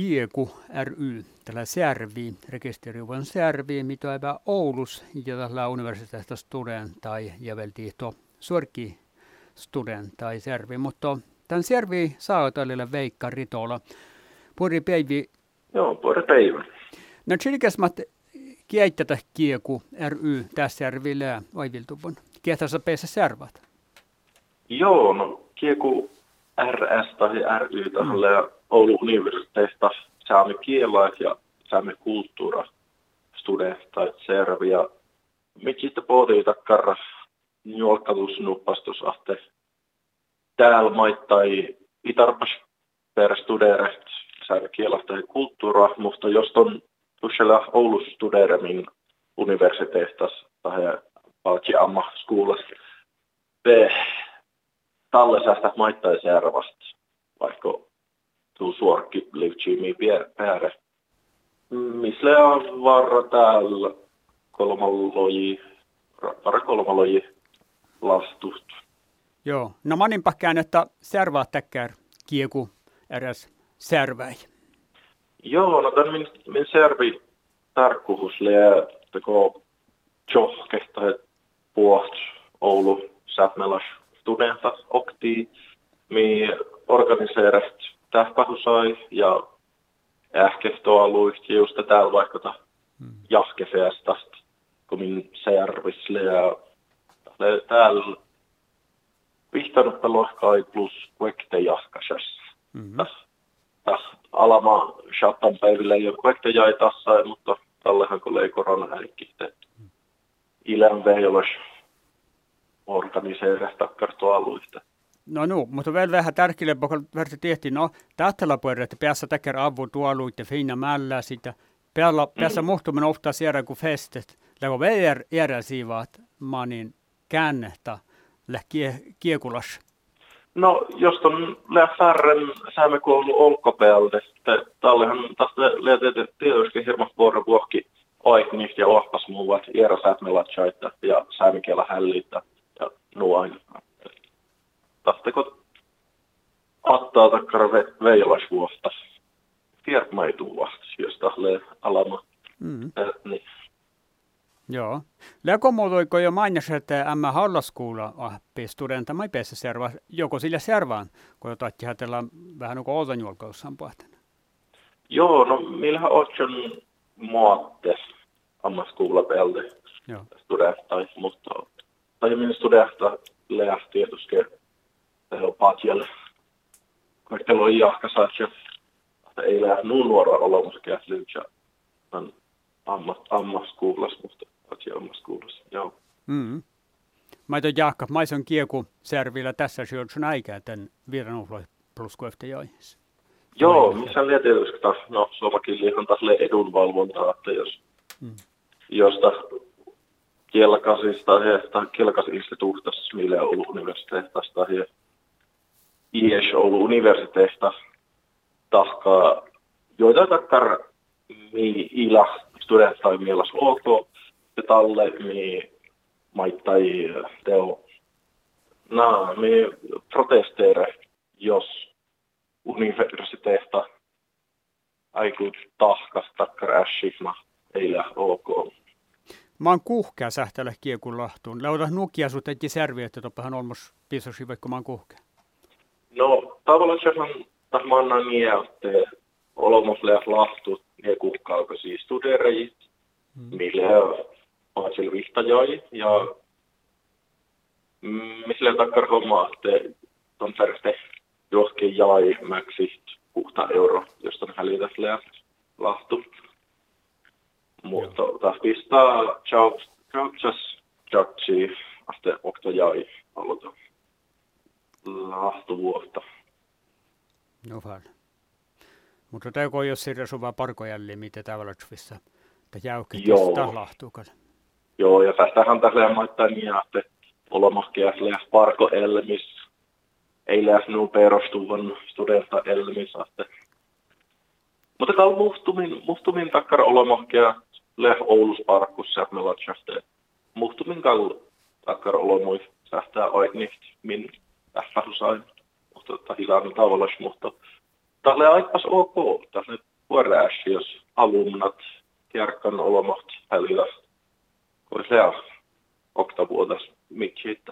Kieku ry, tällä Särvi, rekisteriuvan Särvi, mitä on Oulus, ja tällä universiteetista studentai, ja velti to suorki studentai Särvi, mutta tämän Särvi saa tälle Veikka Ritola. Puri päivi. Joo, puri päivä. No, tjilkäsmat kieittätä Kieku ry tässä Särvillä oiviltuvun. Kiehtässä peessä Särvat? Joo, no Kieku RS tai ry tahalle mm. Oulun universiteetista saamme kielä ja saamme kulttuura studentait servia. Miksi takkara nuolkatusnuppastus ahte täällä maittai itarpas per studeret saamme kielä ja kulttuura, mutta jos on tuossa Oulun studeremin universiteettas tai palki amma skuulas talle säästä maittai servasta, vaikka suorki livtsi pääre. Misle on varra täällä kolmaloji, rappara kolmaloji lastust. Joo, no maninpa että servaa täkkär kieku eräs serväi. Joo, no tämän min, min servi tarkkuus lee, teko johkehta, puht Oulu Säpmelas studenta okti, mi organiseerat tähpahusai ja ähkehtoaluiksi just täällä vaikka hmm. jahkefeestasta, kun min servisle ja täällä vihtanut lohkai plus kuekte jahkasessa. Mm-hmm. Tässä alama shattan päivillä ei ole kuekte jäi tässä, mutta tallehan kun ei korona häikki. Mm. Ilän veijolas organiseeras takkartoaluista. No no, mutta vielä vähän tärkeä, kun verta tehtiin, no tähtellä puolella, päässä tekee avu tuoluitte fina mällä sitä. Päällä, päässä muhtuminen ofta siellä kuin festet. Lägå väjer era siivat manin käännehtä lähkie kiekulas. No, jos on lähtärren säämekoulu olkkopäältä, että tallehan tästä löytyy tietysti hirmas vuoren tahtekot attaa takkara ve, veilasvuosta. Tiedätmaituu vasta, jos tahlee alama. Mm. Äh, niin. Joo. Läkomuotoiko jo mainitsi, että ämmä hallaskuulla ahpi studenta mai päässä serva, joko sillä servaan, kun jotain ajatellaan vähän niin kuin outon julkaussan puhtana. Joo, no millähän on muotte ammaskuulla pelde studenta, mutta tai min studenta lähti tietysti patjelle. Kaikilla on jahkasat ja ei lähde nuun nuora olemassa käslyykää ammas, ammaskuulas, mutta patja ammaskuulas, joo. Mm. Mä oon Jaakka, mä oon kieku servillä tässä syödessä aikaa tämän viranuhloi plus. Joo, missä liian tietysti taas, no Suomakin liihan taas edunvalvontaa, että jos, mm. josta kielkasista tai kielkasinstituutista, millä on ollut universiteetasta ja IES Oulu universiteetista tahkaa, joita takkar mi ila studentai mielas ok, ja talle mi maittai teo na mi protesteere, jos universiteetta aiku tahkas takkar ässifna ei lähe ok. Mä oon kuhkea sähtälä kiekun lahtuun. Lauta nukia sut etti servi, että topahan olmos pisosi vaikka mä oon kuhkea. No, tavallaan se on tahmanna niin, että olmos läht lahtu ne kuhkauko siis studerajit, mm. millä on sillä vihtajai ja millä takkar homma, että on tärkeä johonkin jai mäksi puhta euro, josta on hälitäs lahtu. Mutta taas pistää Chauchas Chachi aste okta jäi aloita lahtuvuotta. No vaan. Mutta tämä on jos sirja suva parkojalle, mitä täällä Tsvissa, että jäykkästi lahtuukan. Joo, ja tästähän tässä maittaa niin, että olemassa lähes parko elmis, ei lähes nuun perustuvan studenta elmis, että mutta täällä muhtumin, muhtumin takkar olemassa leh Oulus parkussa me latsaste. Muhtumin kall takkar olemuis sähtää oikein min vähän mutta tahilaan tavallas, mutta tälle aikas ok, tälle puolääs, jos alumnat, kärkän olomat, hälillä, kun se on oktavuotas, miksi